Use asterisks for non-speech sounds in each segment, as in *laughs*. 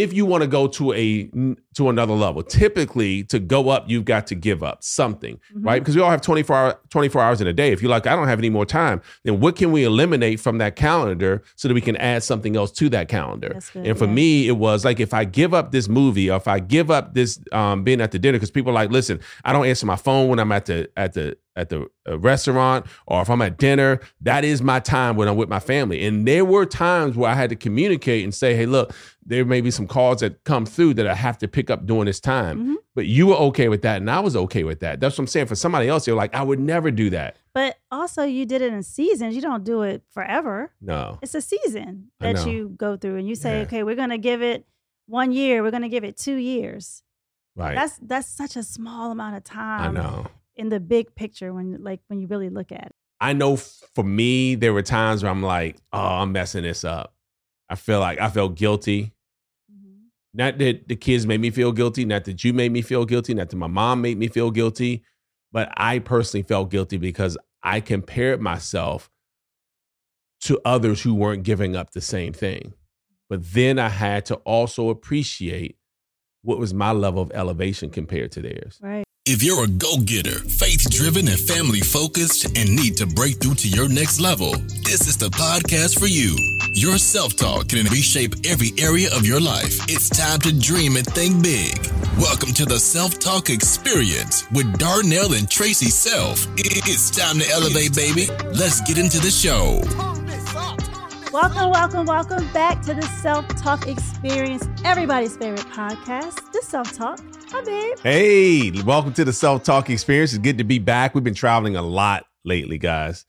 if you want to go to a to another level typically to go up you've got to give up something mm-hmm. right because we all have 24 hour, 24 hours in a day if you're like i don't have any more time then what can we eliminate from that calendar so that we can add something else to that calendar good, and for yeah. me it was like if i give up this movie or if i give up this um, being at the dinner because people are like listen i don't answer my phone when i'm at the at the at the uh, restaurant or if I'm at dinner, that is my time when I'm with my family. And there were times where I had to communicate and say, hey, look, there may be some calls that come through that I have to pick up during this time. Mm-hmm. But you were okay with that, and I was okay with that. That's what I'm saying. For somebody else, you're like, I would never do that. But also, you did it in seasons. You don't do it forever. No, it's a season that you go through, and you say, yeah. okay, we're going to give it one year. We're going to give it two years. Right. That's that's such a small amount of time. I know in the big picture when like when you really look at it. I know for me, there were times where I'm like, oh, I'm messing this up. I feel like I felt guilty. Mm-hmm. Not that the kids made me feel guilty, not that you made me feel guilty, not that my mom made me feel guilty, but I personally felt guilty because I compared myself to others who weren't giving up the same thing. But then I had to also appreciate what was my level of elevation compared to theirs. Right. If you're a go getter, faith driven, and family focused, and need to break through to your next level, this is the podcast for you. Your self talk can reshape every area of your life. It's time to dream and think big. Welcome to the Self Talk Experience with Darnell and Traci Self. It's time to elevate, baby. Let's get into the show. Welcome, welcome, welcome back to the Self Talk Experience, everybody's favorite podcast, the Self Talk. Hi, babe. Hey, welcome to the Self Talk Experience. It's good to be back. We've been traveling a lot lately, guys,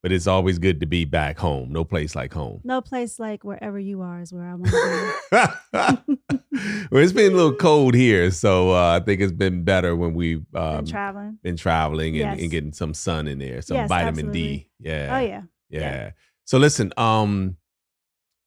but it's always good to be back home. No place like home. No place like wherever you are is where I want to be. *laughs* well, it's been a little cold here, so uh, I think it's been better when we've um, been traveling, been traveling, and, yes. and, getting some sun in there, some yes, vitamin absolutely. D. Yeah. Oh yeah. yeah. Yeah. So listen, um,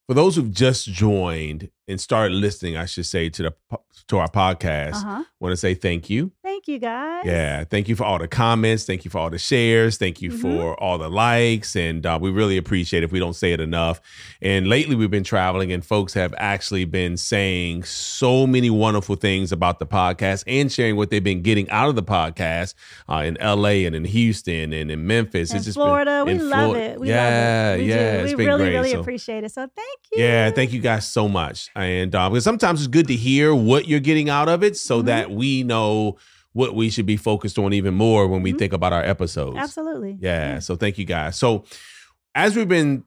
for those who've just joined and started listening, I should say to the to our podcast, uh-huh. want to say thank you. Thank you, guys. Yeah, thank you for all the comments. Thank you for all the shares. Thank you mm-hmm. for all the likes, and uh, we really appreciate it if we don't say it enough. And lately, we've been traveling, and folks have actually been saying so many wonderful things about the podcast and sharing what they've been getting out of the podcast uh, in L.A. and in Houston and in Memphis. In it's just Florida, been, we love it. We yeah, love it. We yeah, we really, great. really so, appreciate it. So thank you. Yeah, thank you guys so much. And uh, because sometimes it's good to hear what you're getting out of it, so mm-hmm. that we know what we should be focused on even more when we mm-hmm. think about our episodes. Absolutely. Yeah, yeah. So thank you guys. So as we've been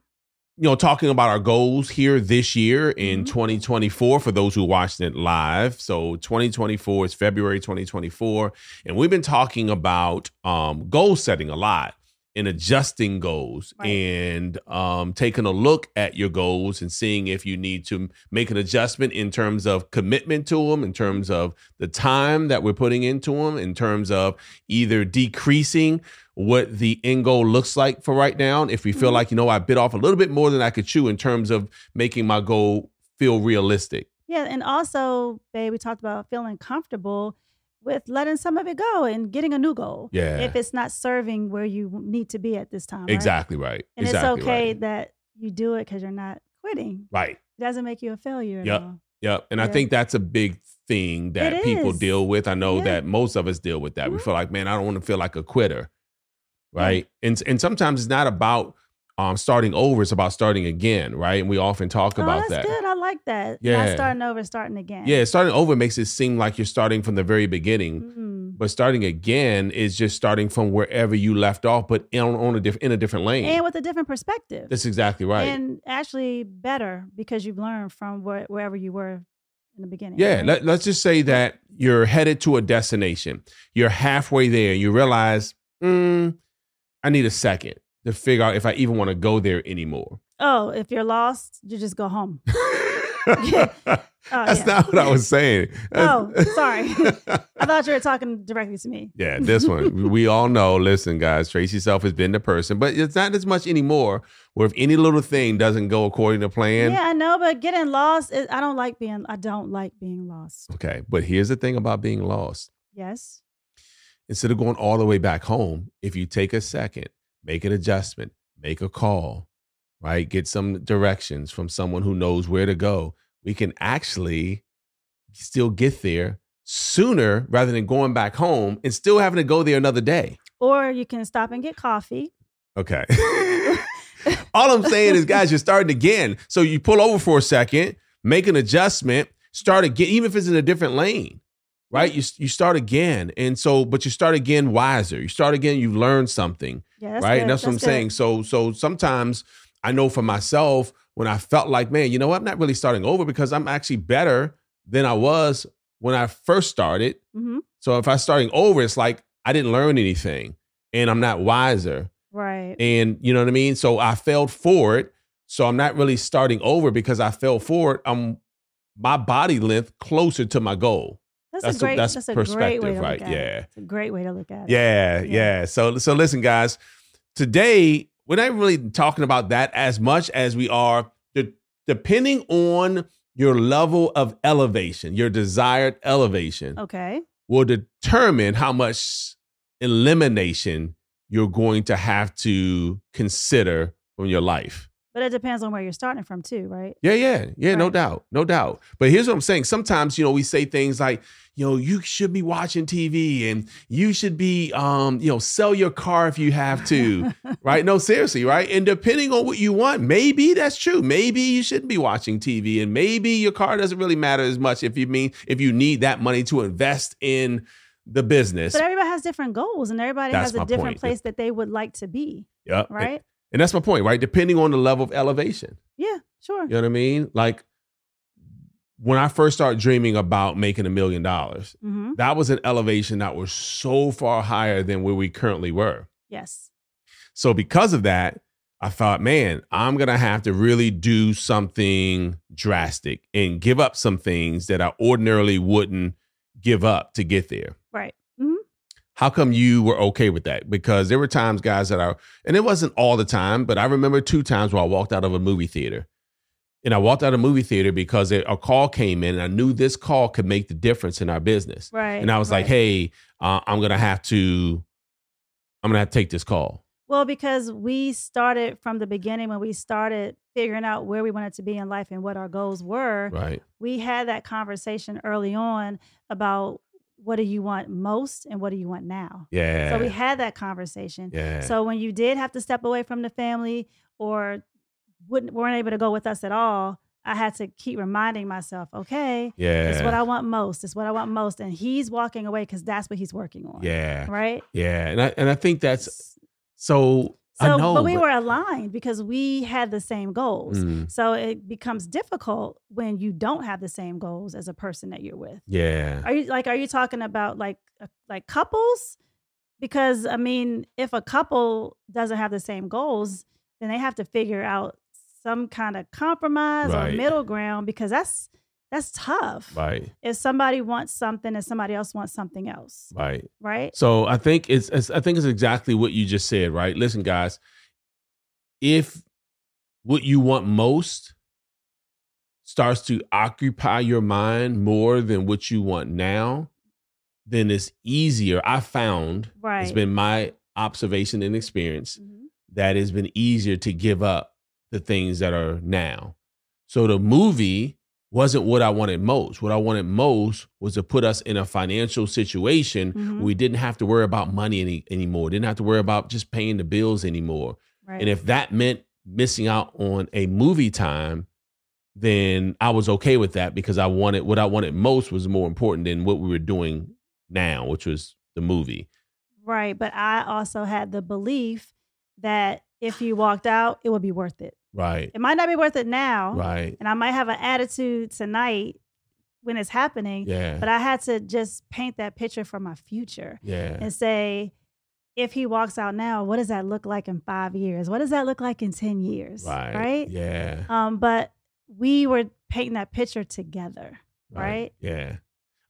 you know talking about our goals here this year in mm-hmm. 2024 for those who watched it live so 2024 is february 2024 and we've been talking about um, goal setting a lot and adjusting goals right. and um, taking a look at your goals and seeing if you need to make an adjustment in terms of commitment to them, in terms of the time that we're putting into them, in terms of either decreasing what the end goal looks like for right now. If we feel mm-hmm. like, you know, I bit off a little bit more than I could chew in terms of making my goal feel realistic. Yeah. And also, babe, we talked about feeling comfortable with letting some of it go and getting a new goal. Yeah. If it's not serving where you need to be at this time. Right? Exactly right. And exactly it's okay right. that you do it because you're not quitting. Right. It doesn't make you a failure. Yep. All. Yep. And yeah. I think that's a big thing that people deal with. I know yeah. that most of us deal with that. Mm-hmm. We feel like, man, I don't want to feel like a quitter. Right. And and sometimes it's not about um, starting over. is about starting again, right? And we often talk oh, about that's that. good. I like that. Yeah, Not starting over, starting again. Yeah, starting over makes it seem like you're starting from the very beginning, mm-hmm. but starting again is just starting from wherever you left off, but in, on a diff- in a different lane and with a different perspective. That's exactly right, and actually better because you've learned from where, wherever you were in the beginning. Yeah, right? let, let's just say that you're headed to a destination. You're halfway there. You realize, mm, I need a second to figure out if I even want to go there anymore. Oh, if you're lost, you just go home. *laughs* Oh, That's yeah. not what I was saying. Oh, *laughs* sorry. I thought you were talking directly to me. Yeah, this one. *laughs* we all know, listen, guys, Traci Self has been the person, but it's not as much anymore where if any little thing doesn't go according to plan. yeah, I know, but getting lost, is, I don't like being. I don't like being lost. Okay. But here's the thing about being lost. Yes. Instead of going all the way back home, if you take a second, make an adjustment, make a call, right? Get some directions from someone who knows where to go. We can actually still get there sooner rather than going back home and still having to go there another day. Or you can stop and get coffee. Okay. *laughs* All I'm saying is, guys, you're starting again. So you pull over for a second, make an adjustment, start again, even if it's in a different lane, right? You, you start again. And so, but you start again wiser. You start again, you learn something, Yeah, right? good. And that's, what I'm good. saying. So, so sometimes I know for myself when I felt like, man, you know what? I'm not really starting over because I'm actually better than I was when I first started. Mhm. So if I'm starting over, it's like I didn't learn anything and I'm not wiser. Right. And you know what I mean? So I failed forward. So I'm not really starting over because I fell forward. I'm my body length closer to my goal. That's, that's a great. that's That's, a great way perspective, to right? look at Yeah. it. It's a great way to look at it. Yeah, Yeah. yeah. So so listen, guys. Today we're not really talking about that as much as we are de- depending on your level of elevation, your desired elevation Okay. will determine how much elimination you're going to have to consider from your life. But it depends on where you're starting from too, right? Yeah, yeah, yeah, no doubt, no doubt. But here's what I'm saying. Sometimes, you know, we say things like, you know, you should be watching TV and you should be, um, you know, sell your car if you have to, *laughs* right? No, seriously, right? And depending on what you want, maybe that's true. Maybe you shouldn't be watching TV, and maybe your car doesn't really matter as much if you mean if you need that money to invest in the business. But everybody has different goals, and everybody That's has a different point. place that they would like to be, yeah, right? And that's my point, right? Depending on the level of elevation. Yeah, sure. You know what I mean? Like when I first started dreaming about making a million dollars, hmm that was an elevation that was so far higher than where we currently were. Yes. So because of that, I thought, man, I'm going to have to really do something drastic and give up some things that I ordinarily wouldn't give up to get there. Right. How come you were okay with that? Because there were times, guys, that I, and it wasn't all the time, but I remember two times where I walked out of a movie theater. And I walked out of a movie theater because a call came in and I knew this call could make the difference in our business. Right. And I was like, hey, uh, I'm going to have to, I'm going to have to take this call. Well, because we started from the beginning when we started figuring out where we wanted to be in life and what our goals were. Right. We had that conversation early on about what do you want most and what do you want now. Yeah. So we had that conversation. yeah. So when you did have to step away from the family or wouldn't weren't able to go with us at all, I had to keep reminding myself, okay, yeah. it's what I want most. It's what I want most. And he's walking away because that's what he's working on. yeah. Right. Yeah. And I, and I think that's so, So, know. but we were aligned because we had the same goals. Mm, So it becomes difficult when you don't have the same goals as a person that you're with. yeah. Are you like are you talking about like like couples? Because I mean, if a couple doesn't have the same goals, then they have to figure out some kind of compromise Right. or middle ground because that's that's tough. Right. If somebody wants something and somebody else wants something else, Right. right? So I think it's, it's I think it's exactly what you just said, right? Listen, guys, if what you want most starts to occupy your mind more than what you want now, then it's easier. I found Right. it's been my observation and experience Mhm. that it's been easier to give up the things that are now. So the movie wasn't what I wanted most. What I wanted most was to put us in a financial situation Mhm. where we didn't have to worry about money any, anymore. Didn't have to worry about just paying the bills anymore. Right. And if that meant missing out on a movie time, then I was okay with that because I wanted what I wanted most was more important than what we were doing now, which was the movie. Right. But I also had the belief that if you walked out, it would be worth it. Right. It might not be worth it now. Right. And I might have an attitude tonight when it's happening, Yeah. but I had to just paint that picture for my future yeah. and say, if he walks out now, what does that look like in five years? What does that look like in 10 years? Right. Right. Yeah. Um, but we were painting that picture together, right? Yeah.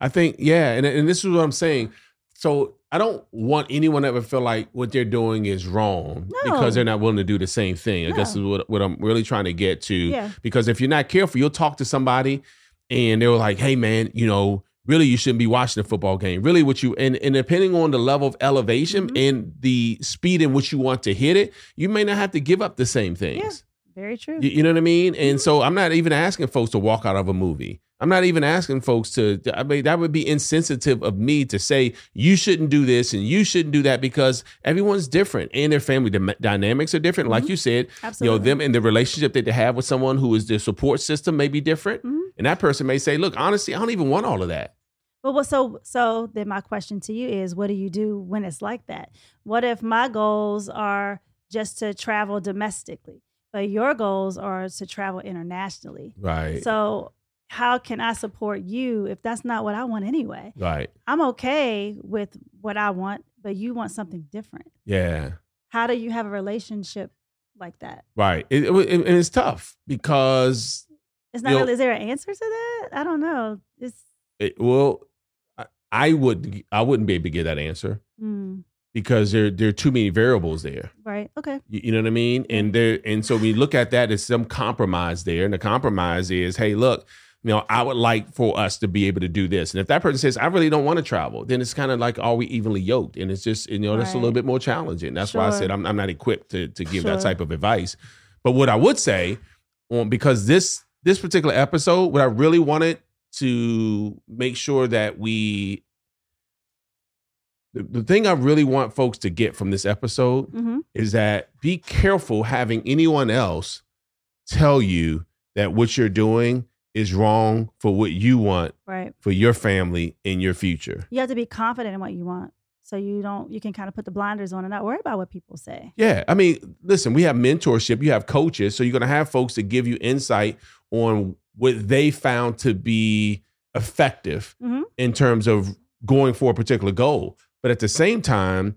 I think, yeah. And, and this is what I'm saying. So I don't want anyone to ever feel like what they're doing is wrong No. because they're not willing to do the same thing. I guess is what, what I'm really trying to get to. Yeah. Because if you're not careful, you'll talk to somebody and they're like, hey, man, you know, really you shouldn't be watching a football game. Really, what you, and, and depending on the level of elevation Mhm. and the speed in which you want to hit it, you may not have to give up the same things. Yeah. Very true. You, you know what I mean? And so I'm not even asking folks to walk out of a movie. I'm not even asking folks to, I mean, that would be insensitive of me to say, you shouldn't do this and you shouldn't do that because everyone's different and their family dy- dynamics are different. Like you said, you know, them and the relationship that they have with someone who is their support system may be different. Mhm. And that person may say, look, honestly, I don't even want all of that. But what so so then my question to you is what do you do when it's like that? What if my goals are just to travel domestically, but your goals are to travel internationally? Right. So how can I support you if that's not what I want anyway? right. I'm okay with what I want, but you want something different. Yeah. How do you have a relationship like that? Right. It, it- and it's tough because It's not know- Is there an answer to that? I don't know. It's it, well, I, I would I wouldn't be able to get that answer mm, because there there are too many variables there. right. Okay. You, you know what I mean? And there and so we look at that, as some compromise there, and the compromise is, hey, look, you know, I would like for us to be able to do this. And if that person says, I really don't want to travel, then it's kind of like, are we evenly yoked? And it's just, you know, that's a little bit more challenging. That's why I said I'm, I'm not equipped to to give that type of advice. But what I would say, on because this this particular episode, what I really wanted to make sure that we the, the thing I really want folks to get from this episode hmm is that be careful having anyone else tell you that what you're doing is wrong for what you want Right. for your family in your future. You have to be confident in what you want, so you don't. You can kind of put the blinders on and not worry about what people say. Yeah. I mean, listen, we have mentorship, you have coaches, so you're going to have folks that give you insight on what they found to be effective Mhm. in terms of going for a particular goal. But at the same time,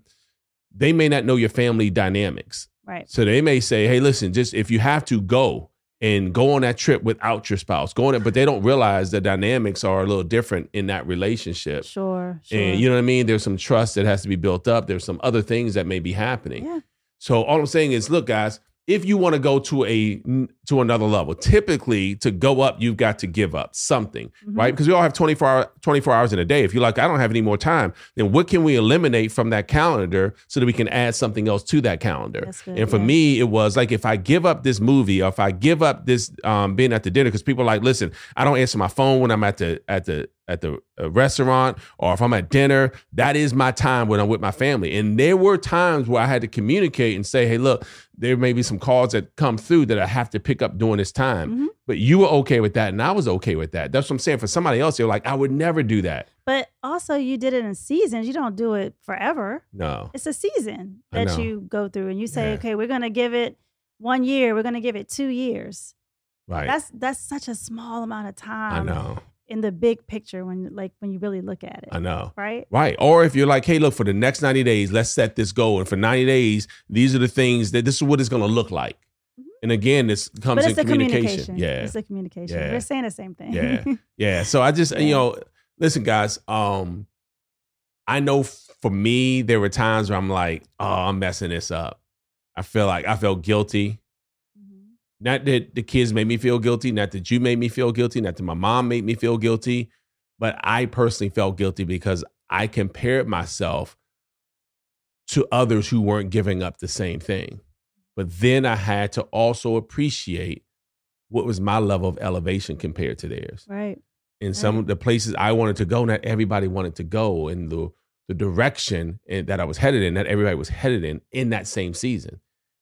they may not know your family dynamics. Right. So they may say, "Hey, listen, just if you have to go and go on that trip without your spouse, go on it," but they don't realize the dynamics are a little different in that relationship. Sure. Sure. And you know what I mean? There's some trust that has to be built up. There's some other things that may be happening. Yeah. So all I'm saying is, look, guys, if you want to go to a to another level, typically to go up, you've got to give up something, Mhm. right? Because we all have 24 hour, 24 hours in a day. If you're like, I don't have any more time, then what can we eliminate from that calendar so that we can add something else to that calendar? Good, and for yeah. me, it was like if I give up this movie or if I give up this um, being at the dinner, because people are like, listen, I don't answer my phone when I'm at the at the at the uh, restaurant or if I'm at dinner, that is my time when I'm with my family. And there were times where I had to communicate and say, hey, look, there may be some calls that come through that I have to pick up during this time. Mhm. But you were okay with that, and I was okay with that. That's what I'm saying. For somebody else, they're like, I would never do that. But also, you did it in seasons. You don't do it forever. No. It's a season that you go through, and you say, Yeah. "Okay, we're going to give it one year. We're going to give it two years." Right. That's that's such a small amount of time. I know. In the big picture when like when you really look at it, I know. right? Right. Or if you're like, hey, look, for the next 90 days, let's set this goal. And for 90 days, these are the things that this is what it's going to look like. Mhm. And again, this comes But in it's the communication. communication. Yeah. it's the communication. Yeah. We're saying the same thing. Yeah. *laughs* Yeah. So I just, you know, listen, guys, um, I know for me, there were times where I'm like, oh, I'm messing this up. I feel like I felt guilty. Not that the kids made me feel guilty, not that you made me feel guilty, not that my mom made me feel guilty, but I personally felt guilty because I compared myself to others who weren't giving up the same thing. But then I had to also appreciate what was my level of elevation compared to theirs. Right. And some of the places I wanted to go, not everybody wanted to go, and the the direction in- that I was headed in, that everybody was headed in in that same season.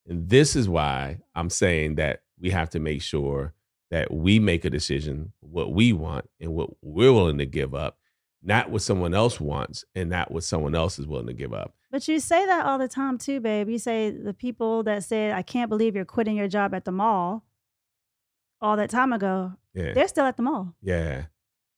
And this is why I'm saying that we have to make sure that we make a decision what we want and what we're willing to give up, not what someone else wants and not what someone else is willing to give up. But you say that all the time too, babe. You say the people that said, "I can't believe you're quitting your job at the mall," all that time ago, Yeah. they're still at the mall. Yeah.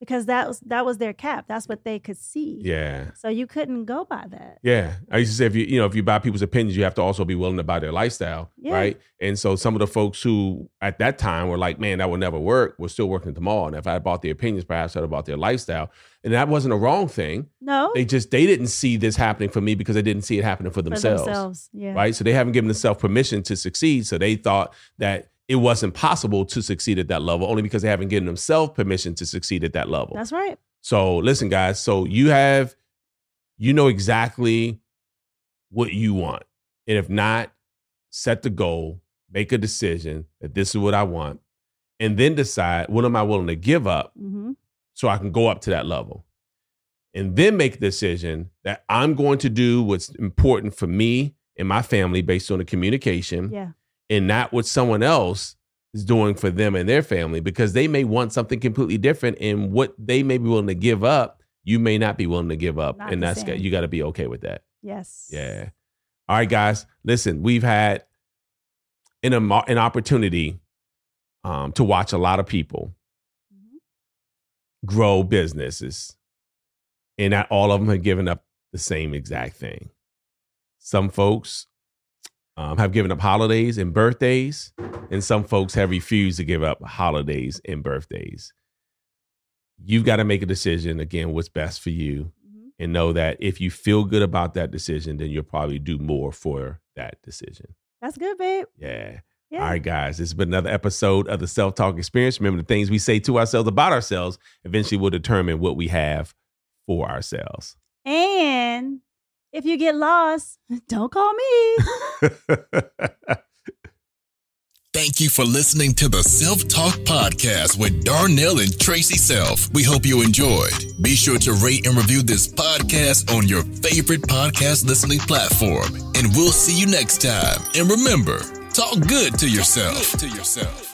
Because that was that was their cap. That's what they could see. Yeah. So you couldn't go by that. Yeah, I used to say if you you know if you buy people's opinions, you have to also be willing to buy their lifestyle, Yeah. right? And so some of the folks who at that time were like, "Man, that would never work," were still working at the mall. And if I had bought their opinions, perhaps I'd have bought their lifestyle, and that wasn't a wrong thing. No, They just they didn't see this happening for me because they didn't see it happening for for themselves, themselves. Yeah. right? So they haven't given themselves permission to succeed. So they thought that it wasn't possible to succeed at that level only because they haven't given themselves permission to succeed at that level. That's right. So listen, guys. So you have, you know exactly what you want, and if not, set the goal, make a decision that this is what I want, and then decide what am I willing to give up hmm so I can go up to that level, and then make a decision that I'm going to do what's important for me and my family based on the communication, Yeah. And not what someone else is doing for them and their family because they may want something completely different and what they may be willing to give up you may not be willing to give up Not and that's same. you got to be okay with that Yes. yeah all right guys listen we've had an, an opportunity um, to watch a lot of people Mhm. grow businesses and not all of them have given up the same exact thing some folks um, have given up holidays and birthdays and some folks have refused to give up holidays and birthdays you've got to make a decision again what's best for you Mhm. and know that if you feel good about that decision then you'll probably do more for that decision That's good, babe. yeah Yeah. all right, guys, this has been another episode of the Self Talk Experience. Remember, the things we say to ourselves about ourselves eventually will determine what we have for ourselves. And if you get lost, *laughs* don't call me. *laughs* Thank you for listening to the Self Talk Podcast with Darnell and Traci Self. We hope you enjoyed. Be sure to rate and review this podcast on your favorite podcast listening platform. And we'll see you next time. And remember, talk good to yourself. to yourself.